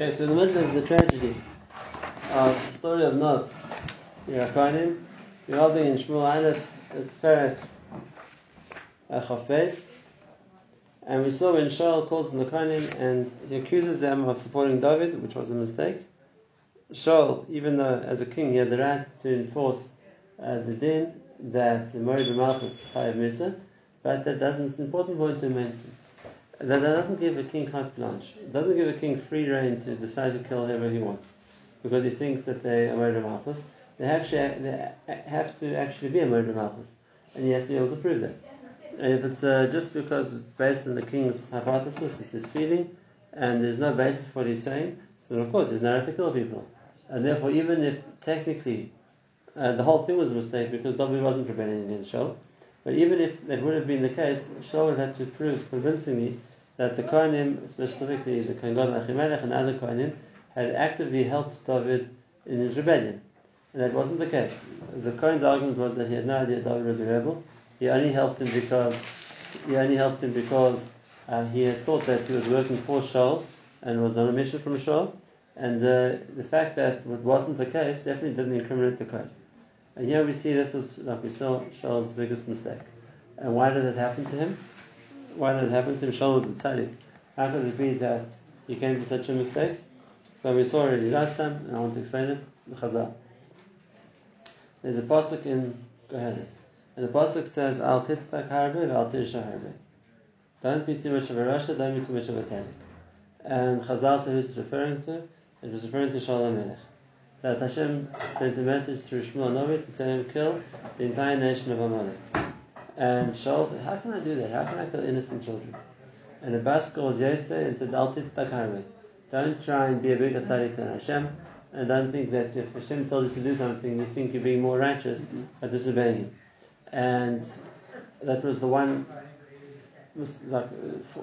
Okay, so in the middle of the tragedy of the story of Nov, Yerakonim, we're holding in Shmuel Aleph, it's Perek Chaf Beis, and we saw when Shaul calls the Kohanim and he accuses them of supporting David, which was a mistake. Shaul, even though as a king he had the right to enforce uh, the din that Morid Malchus is Chayav Misa, but that doesn't, it's an important point to mention. That doesn't give a king carte blanche. It doesn't give a king free reign to decide to kill whoever he wants because he thinks that they are Morid Malchus. They they have to actually be a Morid Malchus, and he has to be able to prove that. And if it's uh, just because it's based on the king's hypothesis, it's his feeling, and there's no basis for what he's saying, so then of course he's not to kill people. And therefore, even if technically uh, the whole thing was a mistake because David wasn't rebelling against Shaul, but even if that would have been the case, Shaul would have to prove convincingly that the Kohanim, specifically the Kohen Gadol Achimelech and other Kohanim, had actively helped David in his rebellion. And that wasn't the case. The Kohen's argument was that he had no idea David was a rebel. He only helped him because he only helped him because uh, he had thought that he was working for Shaul and was on a mission from Shaul. And uh, the fact that it wasn't the case definitely didn't incriminate the Kohen. And here we see this was, like we saw, Shaul's biggest mistake. And why did it happen to him? Why did it happen to him? Shaul was a tzaddik. How could it be that he came to such a mistake? So we saw already last time, and I want to explain it. The Chazal. There's a pasuk in Koheles, and the pasuk says, "Al titztak harbe, al tirsha harbe." Don't be too much of a rasha, don't be too much of a tzaddik. And Chazal said it's referring to, it was referring to Shaul Melech. That Hashem sent a message through Shmuel Novi to tell him kill the entire nation of Amalek. And Shaul said, How can I do that? How can I kill innocent children? And Abbas calls Yetze and said, Al titztak harbe. Don't try and be a bigger tzaddik than Hashem, and don't think that if Hashem told you to do something, you think you're being more righteous by disobeying Him. And that was the one, like,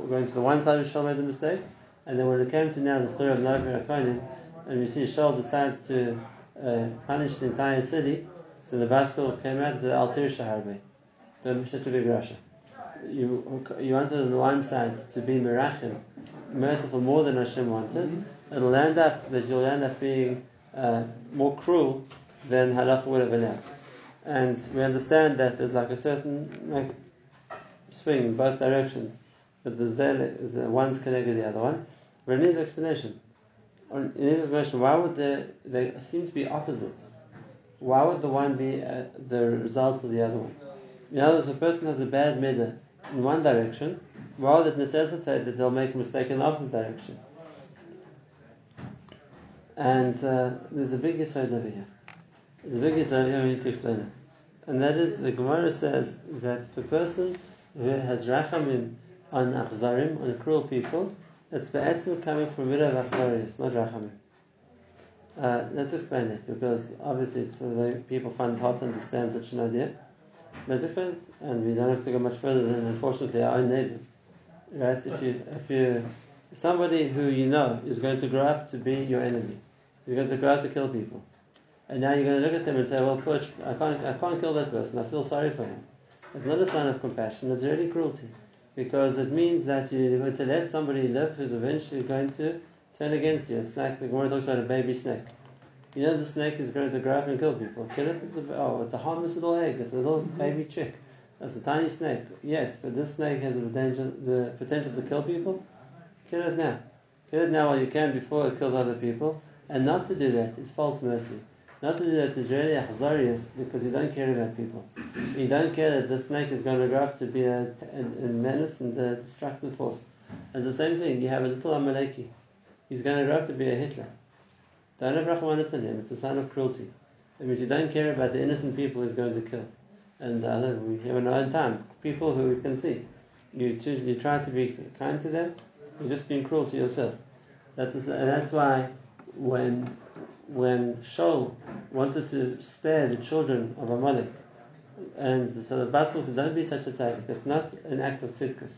going to the one side of Shaul made the mistake, and then when it came to now the story of Novi Akonim, and we see Shaul decides to uh, punish the entire city, so the Baskol came out and said, Al tirsha harbe. Don't be such a big rasha. You, you wanted on the one side to be Merachim, merciful more than Hashem wanted, it'll end up that you'll end up being uh, more cruel than Halacha would have allowed. And we understand that there's like a certain like, swing in both directions, but the zel is uh, one's connected to the other one. But in his explanation, in his explanation, why would they, they seem to be opposites? Why would the one be uh, the result of the other one? In other words, a person has a bad midah in one direction, why would it necessitate that they'll make a mistake in the opposite direction? And uh, there's a big aside over here. There's a big aside here, we need to explain it. And that is, the Gemara says that a person who has rachamim on achzarim, on cruel people, it's be'etzim coming from midah of not rachamim. Uh, let's explain it, because obviously it's, uh, people find it hard to understand such an idea. Let's and we don't have to go much further than, unfortunately, our own neighbors. Right? If you, if you, somebody who you know is going to grow up to be your enemy, you're going to grow up to kill people, and now you're going to look at them and say, "Well, coach, I can't, I can't kill that person. I feel sorry for him." It's not a sign of compassion. It's really cruelty, because it means that you're going to let somebody live who's eventually going to turn against you. It's like the Gemara talks about a baby snake. You know the snake is going to grow up and kill people. Kill it. It's a, oh, it's a harmless little egg. It's a little mm-hmm. baby chick. It's a tiny snake. Yes, but this snake has the potential, the potential to kill people. Kill it now. Kill it now while you can before it kills other people. And not to do that is false mercy. Not to do that is really achzarius because you don't care about people. You don't care that the snake is going to grow up to be a, a, a menace and a destructive force. And the same thing, you have a little Amaleki. He's going to grow up to be a Hitler. Don't have rachmanis on him. It's a sign of cruelty. It means you don't care about the innocent people he's going to kill. And uh, we have in our own time people who we can see. You you try to be kind to them. You're just being cruel to yourself. That's that's why when when Shaul wanted to spare the children of Amalek, and so the Baskol said, "Don't be such a tzaddik. It's not an act of tzidkus.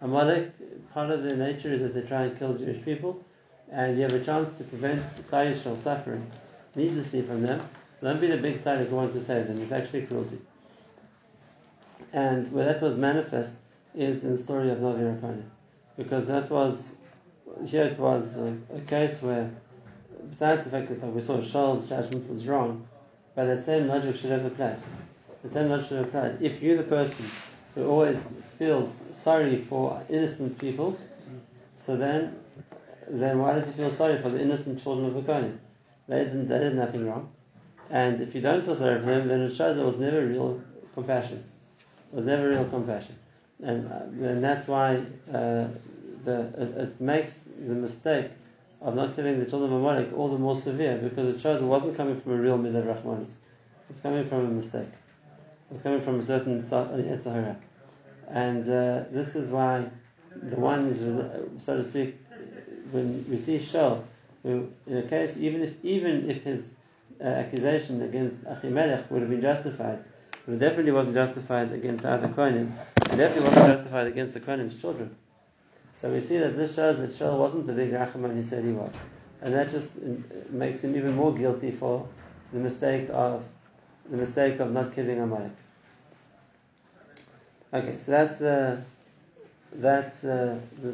Amalek, part of their nature is that they try and kill Jewish people, and you have a chance to prevent Klal Yisrael suffering needlessly from them. So don't be the big side who wants to save them. It's actually cruelty. And where that was manifest is in the story of Novi Rakani, because that was here it was a, a, case where, besides the fact that we saw Shaul's judgment was wrong, but that same logic should have applied. The same logic should have applied. If you're the person who always feels sorry for innocent people, so then, then why did you feel sorry for the innocent children of the Kohen? They didn't, they did nothing wrong. And if you don't feel sorry for them, then it shows there was never real compassion. There was never real compassion. And, uh, and that's why uh, the, it, it, makes the mistake of not killing the children of Amalek all the more severe because it shows it wasn't coming from a real midah Rahmanis. It's coming from a mistake. It's coming from a certain Yetzirah. And uh, this is why the ones, so to speak, when we see Shaul, who in a case, even if even if his uh, accusation against Achimelech would have been justified, but it definitely wasn't justified against the other Kohanim, and definitely wasn't justified against the Kohanim's children. So we see that this shows that Shaul wasn't the big Rachaman he said he was. And that just makes him even more guilty for the mistake of the mistake of not killing Amalek. Okay, so that's the that's uh, the,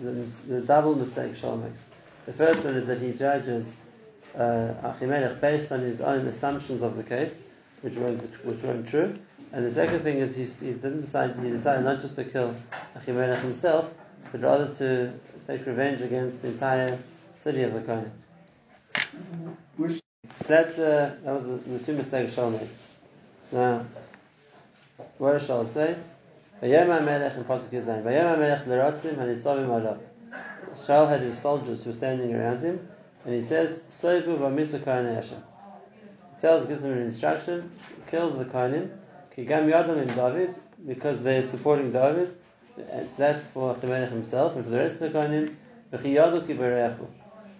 the, the, double mistake Shaul makes. The first one is that he judges uh, Achimelech based on his own assumptions of the case, which weren't which weren't true. And the second thing is he, he didn't decide he decided not just to kill Achimelech himself, but rather to take revenge against the entire city of the Kohen. So that's uh, that was the, the two mistakes Shaul made. So now, what does Shaul say? Vayema Melech in Pasuk Melech. Shaul had his soldiers who were standing around him, and he says, Soibu v'misa kohen Hashem. Tells, gives them an instruction, kill the kohenim, kigam yadam David, because they're supporting David, and that's for Achimelech himself, and for the rest of the kohenim, v'chiyadu ki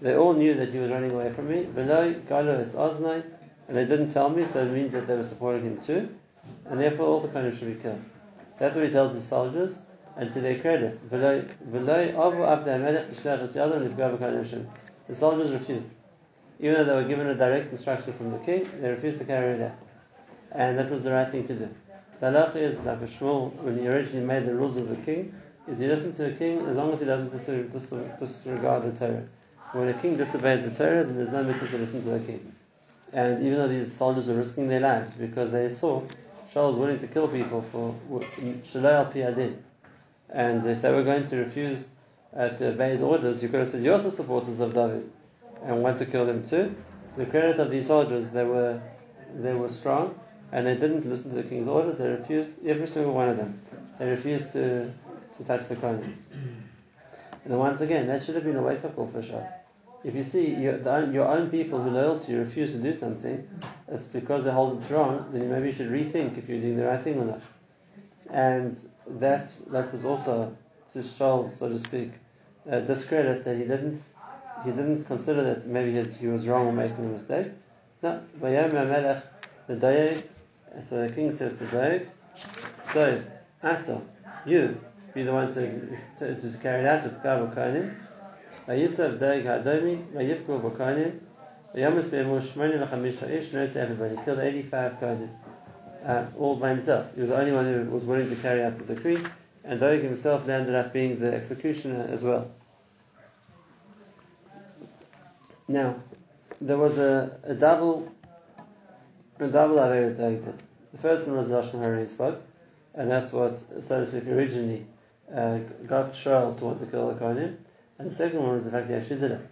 They all knew that he was running away from me, v'loi galo es oznai, and they didn't tell me, so it means that they were supporting him too, and therefore all the kohenim should be killed. That's what he tells his soldiers, and to their credit, the soldiers refused. Even though they were given a direct instruction from the king, they refused to carry it out. And that was the right thing to do. The halach is like a Shmuel, when he originally made the rules of the king, is you listen to the king as long as he doesn't disregard the Torah. When a king disobeys the Torah, then there's no mitzvah to listen to the king. And even though these soldiers were risking their lives because they saw Shaul was willing to kill people for Shalai al Piadin. And if they were going to refuse uh, to obey his orders, you could have said, You're also supporters of David and want to kill them too. To the credit of these soldiers, they were, they were strong and they didn't listen to the king's orders. They refused, every single one of them, they refused to, to touch the Kohen. And once again, that should have been a wake up call for Shaul. If you see your, own, your own people who loyal to you refuse to do something, it's because they hold it wrong, then maybe you should rethink if you're doing the right thing or not. And that that was also to Shaul, so to speak, uh, discredit that he didn't he didn't consider that maybe he, was wrong or making a mistake. No, the so the king says to David, so Atta, you be the one to, to, to carry it out to Gabal Kohanim. Vayisav Doeg Hadomi, Vayifku Bokohanim, Vayamus Be'emu Shmoni V'chamish Ha'ish, knows everybody. Killed 85 Kohanim uh, all by himself. He was the only one who was willing to carry out the decree, and Doeg himself ended up being the executioner as well. Now, there was a, a double a double Avera Doeg did. The first one was Lashon Hara he spoke, and that's what, so to speak, originally uh, got Shaul to want to kill the Kohanim, and the second one was the fact he actually did it.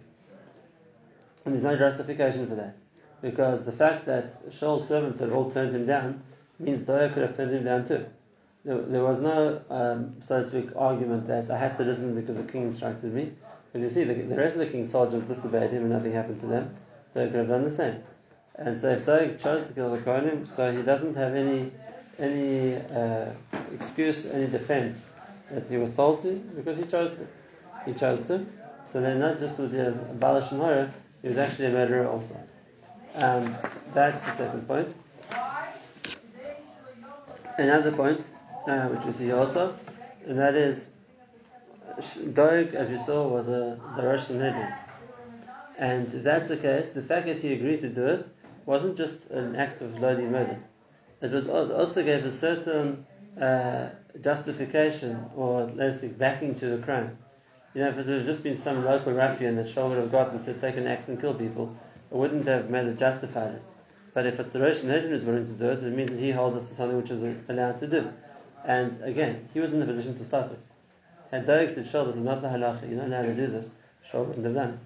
And there's no justification for that. Because the fact that Shaul's servants had all turned him down means Doeg could have turned him down too. There, there was no, um, so to speak, argument that I had to listen because the king instructed me. Because you see, the, the, rest of the king's soldiers disobeyed him and nothing happened to them. Doeg could have done the same. And so if Doeg chose to kill the Kohanim, so he doesn't have any any uh, excuse, any defense that he was told to, because he chose to. He chose to. So then not just was he a Balash and he was actually a murderer also. Um, that's the second point. Another point, uh, which we see also, and that is Doeg, as we saw, was a Darash Sanhedrin. And that's the case, the fact that he agreed to do it wasn't just an act of bloody murder. It was also gave a certain uh, justification or let's say backing to the crime. You know, if it had just been some local ruffian that Shaul would have got and said, take an axe and kill people, it wouldn't have made it justified it. But if it's the Rosh Sanhedrin who's willing to do it, it means that he holds us to something which is allowed to do. And again, he was in the position to stop it. Had Doeg said, Shaul, this is not the halacha, you're not allowed to do this, Shaul wouldn't have done it.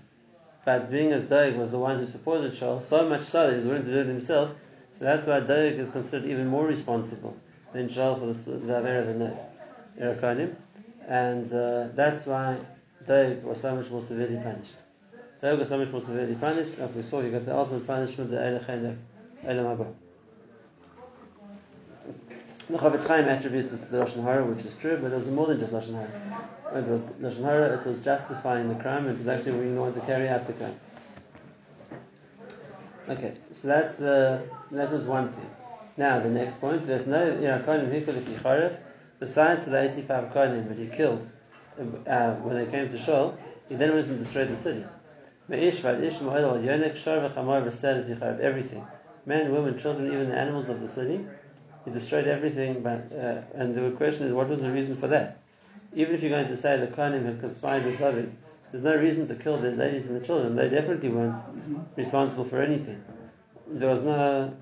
But being as Doeg was the one who supported Shaul, so much so that he was willing to do it himself, so that's why Doeg is considered even more responsible than Shaul for the, the Aver of the Erakonim. And uh, that's why Doeg was so much more severely punished. Doeg was so much more severely punished, like we saw, he got the ultimate punishment, the Eilech Elam Haba. The Chofetz Chaim attributes to the Lashon Hara, which is true, but it was more than just Lashon Hara. It was Lashon Hara, it was justifying the crime, it was actually we want to carry out the crime. Okay, so that's the that was one thing. Now the next point, there's no Kohanim Hikal besides for the 85 Kohanim that he killed uh, when they came to Shaul, he then went and destroyed the city. Everything. Men, women, children, even the animals of the city. He destroyed everything, but, uh, and the question is, what was the reason for that? Even if you're going to say the Kohanim had conspired with David, there's no reason to kill the ladies and the children. They definitely weren't responsible for anything. There was no,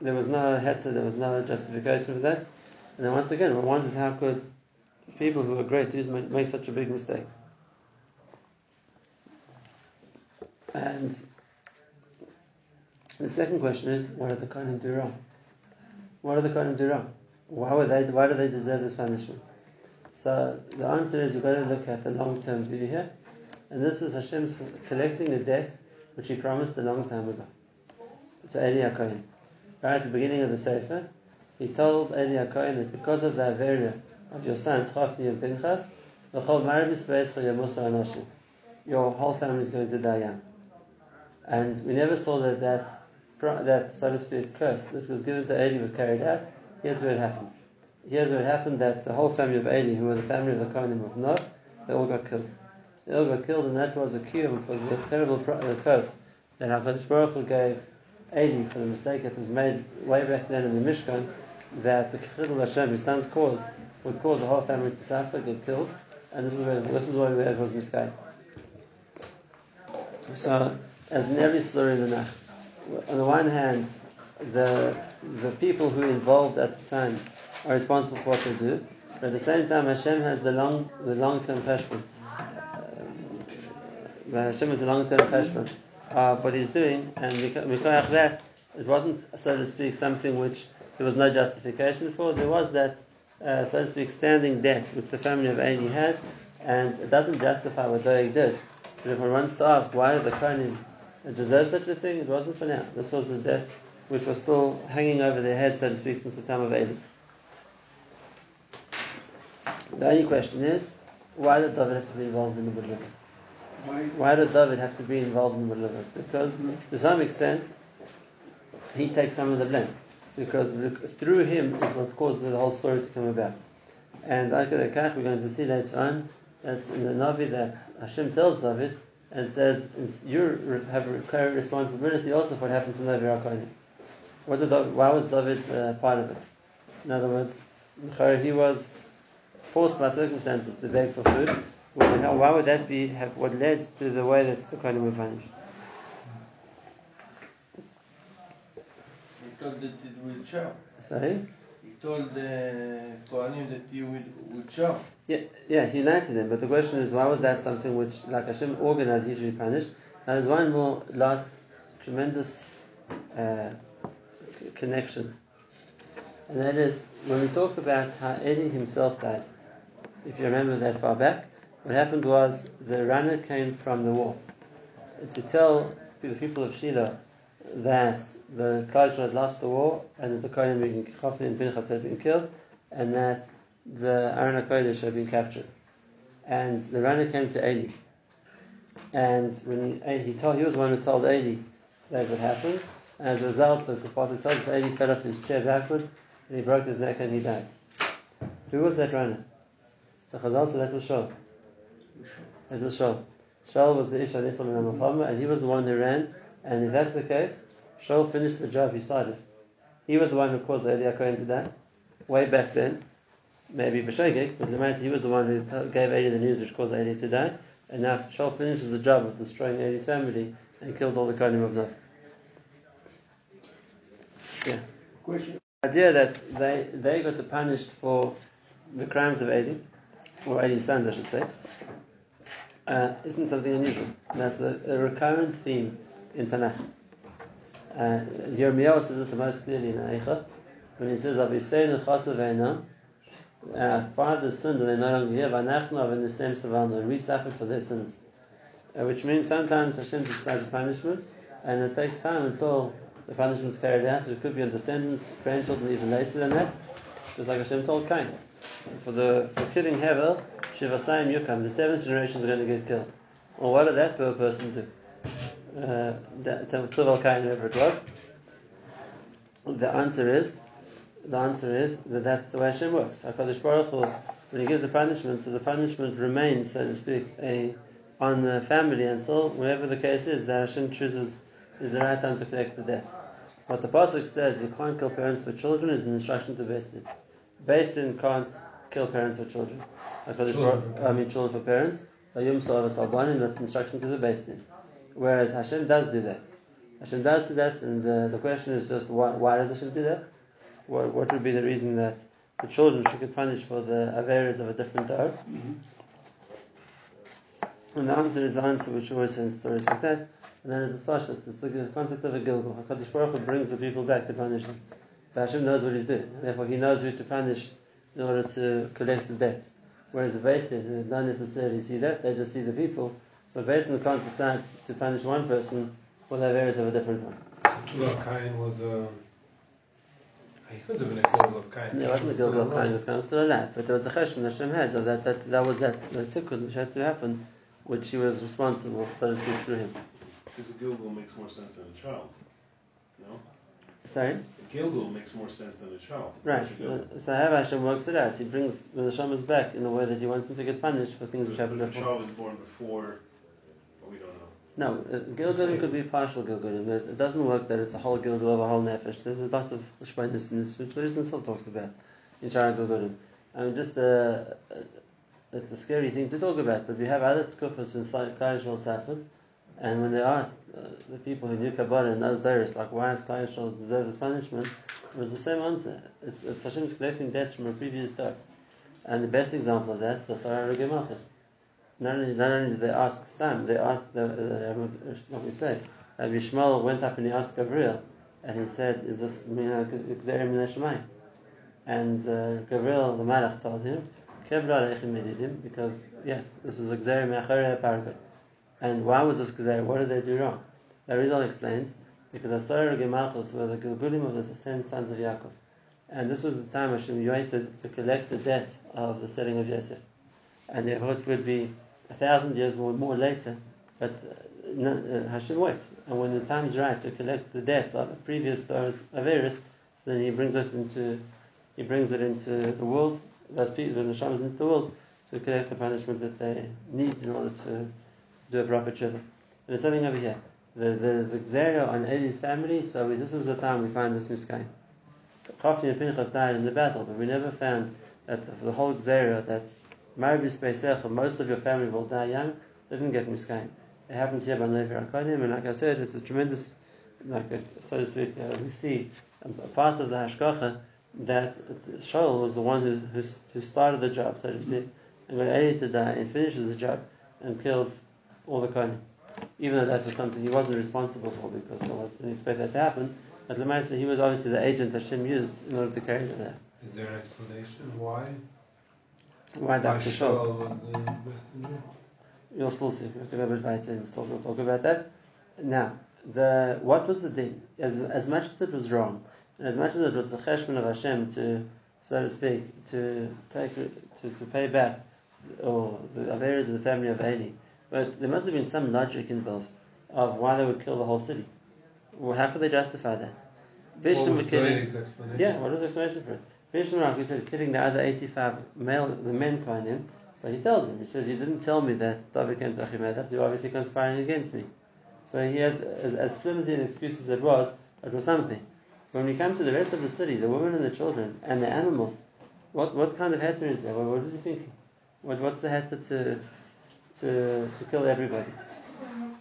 there was no hetzer, there was no justification for that. And then once again, one wonders how could people who are great Jews make, make such a big mistake. And the second question is, what did the Kohanim do wrong? What did the Kohanim do wrong? Why would they? Why do they deserve this punishment? So the answer is you've got to look at the long-term view here, and this is Hashem collecting a debt which He promised a long time ago to Eli HaKohen. Right at the beginning of the Sefer, He told Eli HaKohen that because of the Averia of your sons Chafni and Pinchas, your whole family is going to die young. And we never saw that that, that so to speak, curse that was given to Eli was carried out. Here's where it happened. Here's where it happened that the whole family of Eli, who were the family of the Kohanim of Nov, they all got killed. They all got killed, and that was a cure for the terrible uh, curse that HaKadosh Baruch Hu gave Eli for the mistake that was made way back then in the Mishkan, that the Chillul Hashem, his son's cause, would cause the whole family to suffer, get killed, and this is where this is why we had was misguided. So, as in every story in the Nach, on the one hand, the the people who involved at the time are responsible for what they do, but at the same time, Hashem has the long the long term cheshbon. Uh, Hashem has the long term cheshbon of what He's doing, and because that, it wasn't so to speak something which there was no justification for. There was that uh, so to speak, standing debt which the family of Eli had, and it doesn't justify what Doeg did. But if one wants to ask why did the Kohanim deserve such a thing, it wasn't for now. This was a debt which was still hanging over their heads, so to speak, since the time of Eli. The only question is, why did David have to be involved in the it? Why? why did David have to be involved in the it? Because, to some extent, he takes some of the blame because through him is what causes the whole story to come about. And we're going to see later on that in the Navi that Hashem tells David and says you have a responsibility also for what happened to Navi David, why was David uh, part of it? In other words, he was forced by circumstances to beg for food. Why would that be what led to the way that the Kohanim were punished? Told that it will show. Sorry? He told the Kohanim that he would, would show. Yeah, yeah, he united them. But the question is, why was that something which, like Hashem organized, he should be punished? Now, there's one more last tremendous uh, connection, and that is when we talk about how Eli himself died. If you remember that far back, what happened was the runner came from the war to tell the people of Shiloh that the Klal had lost the war and that the Kohen Chofni and Pinchas had been killed and that the Aron HaKodesh had been captured. And the runner came to Eli. And when he, he told, he was the one who told Eli that would happen. And as a result, the Kapata told us Eli fell off his chair backwards and he broke his neck and he died. Who was that runner? So Chazal said that was Shaul. It was Shaul. Shaul was the Isha Nitzal and he was the one who ran and if that's the case, Shaul finished the job he started. He was the one who caused the Eli Cohen to die, way back then. maybe B'Shogeg, but the he was the one who gave Eli the news which caused Eli to die, and now Shaul finishes the job of destroying Eli's family and killed all the Kohanim of Nov. Yeah. Question. The idea that they, they got punished for the crimes of Eli, or Eli's sons, I should say, uh, isn't something unusual. That's a, a recurrent theme in Tanakh. Uh, Yirmiyahu says it the most clearly in Eicha when he says, "Avisein chatu ve'ena." Our fathers sinned and they're no longer here. V'anachnu avin nisem savalnu, and we suffer for their sins. Uh, which means sometimes Hashem decides punishment, and it takes time until the punishment is carried out. It could be on descendants, grandchildren, even later than that. Just like Hashem told Cain, for the for killing Hevel, Shivasayim Yukam, the seventh generation is going to get killed. Well, what did that poor person do? Uh, whoever it was. The answer is, the answer is that that's the way Hashem works. Hakadosh Baruch Hu, when He gives the punishment, so the punishment remains, so to speak, a on the family until whatever the case is that Hashem chooses is the right time to collect the debt. What the pasuk says, you can't kill parents for children, is an instruction to Beis Din. Can't kill parents for children. Children. I mean, children for parents. That's instruction to the Beis Din. Whereas Hashem does do that. Hashem does do that, and uh, the question is just why, why does Hashem do that? What, what would be the reason that the children should get punished for the averas of a different dog? And the answer is the answer which always in stories like that. And then there's a spashas, it's the concept of a gilgul. HaKadosh Baruch Hu brings the people back to punish them. But Hashem knows what he's doing. And therefore he knows who to punish in order to collect his debts. Whereas the Din, who don't necessarily see that, they just see the people. So Beis Din can't decide to punish one person for the averas of a different one. Tuval Kain was a. He could have been a Gilgul of Kain. It wasn't a Gilgul of Kain, it was kind of still alive. But there was a cheshbon Hashem had, of that, that, that was that, the tikkun which had to happen, which he was responsible, so to speak, through him. Because a Gilgul makes more sense than a child. No? Sorry? A Gilgul makes more sense than a child. Right. What's a Gilgul? Uh, so how Hashem works it out. He brings the neshamas back in a way that he wants them to get punished for things which happened if a before. child was born before, well, No, uh, could be partial Gilgulim. It, it doesn't work that it's a whole Gilgul of a whole Nefesh. There's a lot of Shpainis in this, which Buddhism himself talks about in Shaar HaGilgulim. I mean, just uh, uh, it's a scary thing to talk about, but we have other tkufas when Klal Yisrael and when they asked uh, the people who knew Kabbalah in those days, like, why does Klal Yisrael deserve this punishment? It was the same answer. It's, it's Hashem's collecting debts from a previous time. And the best example of that is the Sarah Malchus. Not only, not only did they ask Stam, they asked the, uh, what we say. Rabbi Shmuel went up and he asked Gabriel, and he said, "Is this Gzerim min Hashemayim?" And uh, Gabriel, the Malach, told him, because yes, this is a Gzerim me'acharei paragot. And why was this Gzerim? What did they do wrong? The Arizal explains because the Asar Gemalchus were the Gilgulim of the ten sons of Yaakov, and this was the time Hashem waited to collect the debt of the selling of Yosef, and therefore it would be a thousand years or more later, but uh, uh, Hashem waits. And when the time is right to collect the debt of the previous Torah's Averis, then He brings it into He brings it into the world, those people, the Neshamas into the world, to collect the punishment that they need in order to do a proper tshuva. And there's something over here. The the the Gzera on Eli's family. So we, this is the time we find this miskain. Chafni and Pinchas died in the battle, but we never found that the, whole Gzera that's most of your family will die young, they didn't get miskain. It happens here by Nevi Akonim, and like I said, it's a tremendous, like so to speak, uh, we see a, part of the Hashgacha that Shaul was the one who, who, who started the job, so to speak, and got Eli to die and finishes the job and kills all the Kohanim. Even though that was something he wasn't responsible for because Allah didn't expect that to happen, but Lemaisa, he was obviously the agent Hashem used in order to carry that out. Is there an explanation why? Why Why that's the show? Shaul and the West Indian? You'll still see. We have to go a bit weiter and talk, we'll talk about that. Now, the what was the din? As, as much as it was wrong, and as much as it was the cheshbon of Hashem to, so to speak, to take to, to pay back or the averas of the family of Eli, but there must have been some logic involved of why they would kill the whole city. Well, how could they justify that? What was explanation? yeah, what was the explanation for it? Rak, he said, killing the other 85 male, the men Kohanim. So he tells him, he says, You didn't tell me that David came to Achimelech, you're obviously conspiring against me. So he had, as, as flimsy an excuse as it was, it was something. When we come to the rest of the city, the women and the children and the animals, What what kind of heter is there? What, what is he thinking? What what's the heter to to to kill everybody?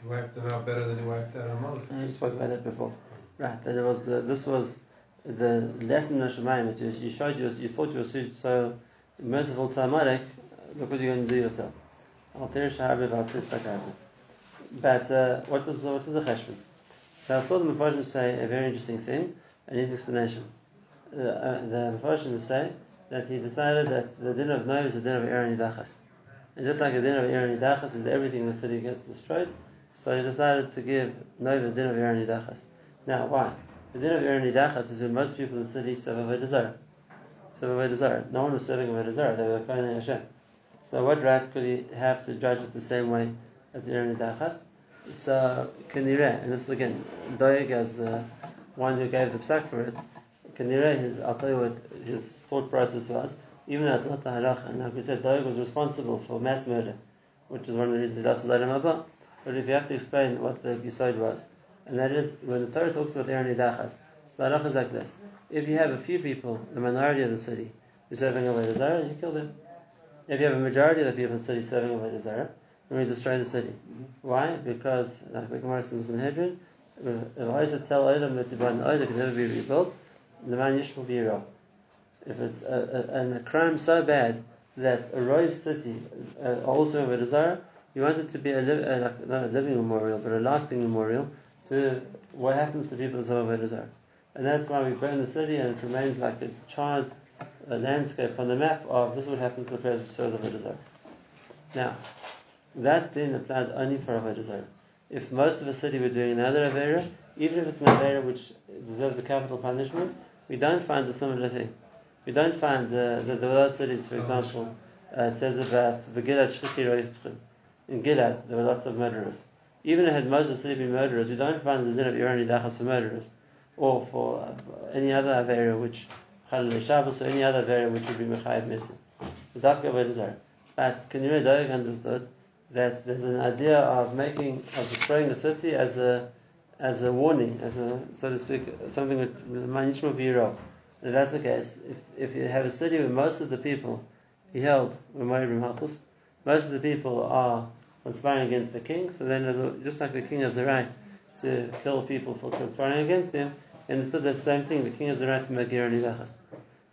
He wiped them out better than he wiped out Amalek. I just spoke about that before. Right. That it was uh, this was the lesson of Shemayim. that You, you showed you you thought you were so, merciful to Amalek. Look what you're going to do yourself. But uh, what was what was the cheshbon? So I saw the Mefarshim say a very interesting thing, an easy explanation. Uh, uh, the Mefarshim say that he decided that the din of Nov is the din of Ir HaNidachas. And just like the din of Ir HaNidachas is everything in the city gets destroyed, so he decided to give Nov the din of Ir HaNidachas. Now, why? The din of Ir HaNidachas is when most people in the city serve Avodah Zarah. Serve Avodah Zarah. No one was serving Avodah Zarah, they were Kohen Hashem. So what right could he have to judge it the same way as the Ir HaNidachas? So, Kanireh, and this is again, Doeg as the one who gave the psak for it, Kanireh, his, I'll tell you what his thought process was, even though it's not the halacha, and like we said, Doeg was responsible for mass murder, which is one of the reasons he lost his Adam. But if you have to explain what the Yisod was, and that is when the Torah talks about Ir HaNidachas, so the halacha is like this. If you have a few people, the minority of the city, who's serving Avodah Zarah, you kill them. If you have a majority of the people in the city serving Avodah Zarah, then we destroy the city. Why? Because, like the Gemara says in Hedron, if tell Odom that Tiban Odom can never be rebuilt, the man Yish will be Rob. If it's a, a, a crime so bad that a Rove city, uh, also a desire, you want it to be a, li- a, not a living memorial, but a lasting memorial to what happens to people of a desire. And that's why we burn the city and it remains like a charred uh, landscape on the map of this is what happens to the presence of a desire. Now, that din applies only for Avodah Zarah. If most of the city were doing another Avera, even if it's an Avera which deserves a capital punishment, we don't find a similar thing. We don't find uh, that there cities, for example, uh, it says about the Gilad Roitzchim. In Gilad, there were lots of murderers. Even had the city been murderers, we don't find the din of Ir HaNidachas for murderers, or for uh, any other area which Chalal Shabbos or any other area which would be Mechayev Zarah. But Kanireh Doeg understood that there's an idea of making of destroying the city as a as a warning, as a so to speak, something that manishma biro. If that's the case, if, if you have a city where most of the people he held most of the people are conspiring against the king, so then a, just like the king has the right to kill people for conspiring against him, he understood that same thing, the king has the right to make Ir HaNidachas.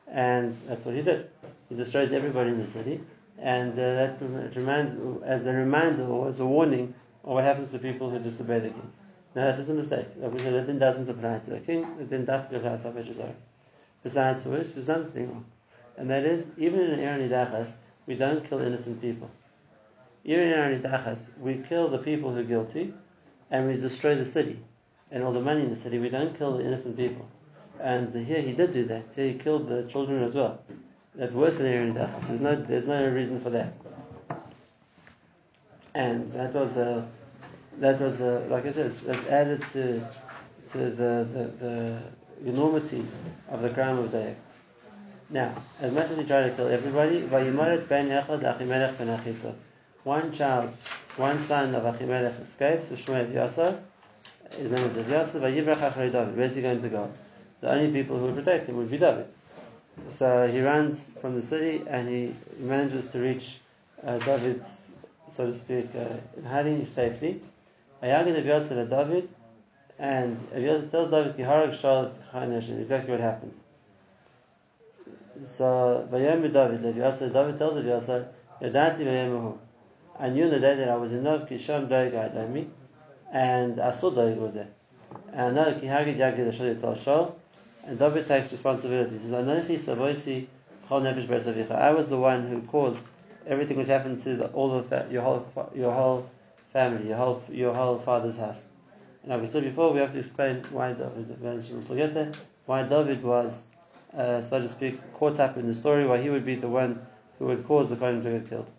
And that's what he did. He destroys everybody in the city, and uh, that remind, as a reminder or as a warning of what happens to people who disobey the king. Now that was a mistake. Like we said, that then doesn't apply to a king, it then definitely applies to Avodah Zarah. Besides which, there's another thing wrong. And that is, even in Ir HaNidachas, we don't kill innocent people. Even in Ir HaNidachas, we kill the people who are guilty, and we destroy the city, and all the money in the city. We don't kill the innocent people. And here he did do that. Here he killed the children as well. That's worse than Ir HaNidachas. There's no, there's no reason for that. And that was a, that was a, like I said, it added to, to the, the, the enormity of the crime of Doeg. Now, as much as he tried to kill everybody, One child, one son of Achimelech escapes, Shmuel Yasar. His name is. Vayibrach Where's he going to go? The only people who would protect him would be David. So he runs from the city and he manages to reach uh, David's, so to speak, uh, in hiding safely. Ayagid Avyasar to David, and Yasar tells David, exactly what happened. So David, David tells Yasar, Yadati Vayomahu. I knew the day that I was in Nov, Kisham Doeg me, and I saw Doeg was there. And I know Kihagid Yagid Ashali Tal Shal, and David takes responsibility. He says. I was the one who caused everything which happened to the, all of your whole your whole family, your whole your whole father's house. Now we said before, we have to explain why David. We'll. Why David was, uh, so to speak, caught up in the story. Why he would be the one who would cause the Kohen to get killed.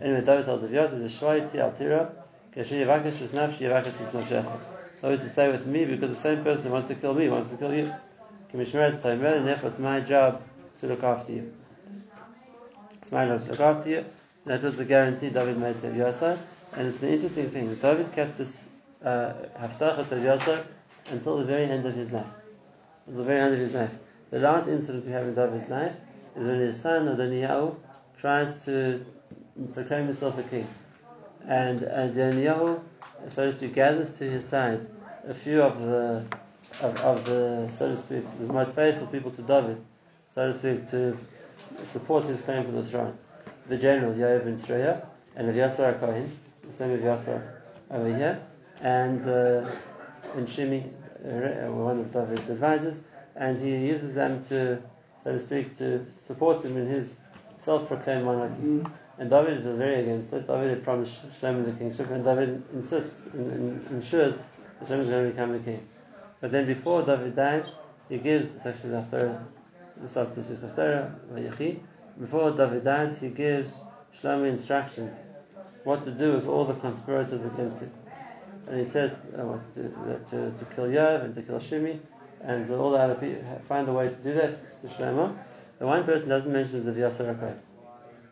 Anyway, David tells of Yosef, "Shvaiti al tira, kasher yavakesh is nafshi yavakesh is nafshecha." So to stay with me because the same person who wants to kill me wants to kill you. Kimishmeret Taimer, and therefore it's my job to look after you. It's my job to look after you. That was the guarantee David made to Yosef, and it's an interesting thing. David kept this uh, haftachat to Yosef until the very end of his life. Until the very end of his life. The last incident we have in David's life is when his son Adoniyahu tries to proclaim himself a king, and and Adoniyahu, so to gathers to his side a few of the of, of the so to speak the most faithful people to David, so to speak, to support his claim for the throne. The general Yoav ben Sreya and Avyasar Kohen, the same Avyasar over here, and uh, and Shimi, uh, one of David's advisors, and he uses them to, so to speak, to support him in his self-proclaimed monarchy. And David is very against it. David promised Shlomo the kingship, and David insists, in, in, ensures that Shlomo is going to become the king. But then before David dies, he gives, it's actually teaches Haftarah, Vayechi. Before David dies, he gives Shlomo instructions what to do with all the conspirators against him. And he says uh, to, to, to kill Yoav and to kill Shimi and all the other people, find a way to do that to Shlomo. The one person doesn't mention is Avyasar.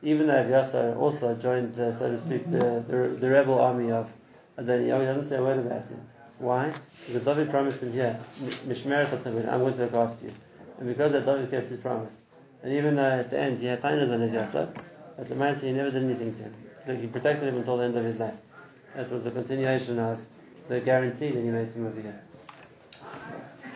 Even though Avyasar also joined, so to speak, the, the, the rebel army of Adoniyahu, he doesn't say a word about him. Why? Because David promised him here, Mishmeret HaTavin, I'm going to look after you. And because that David kept his promise. And even though at the end he had kindness on Avyasar, at the moment he never did anything to him. He protected him until the end of his life. That was a continuation of the guarantee that he made to him over here.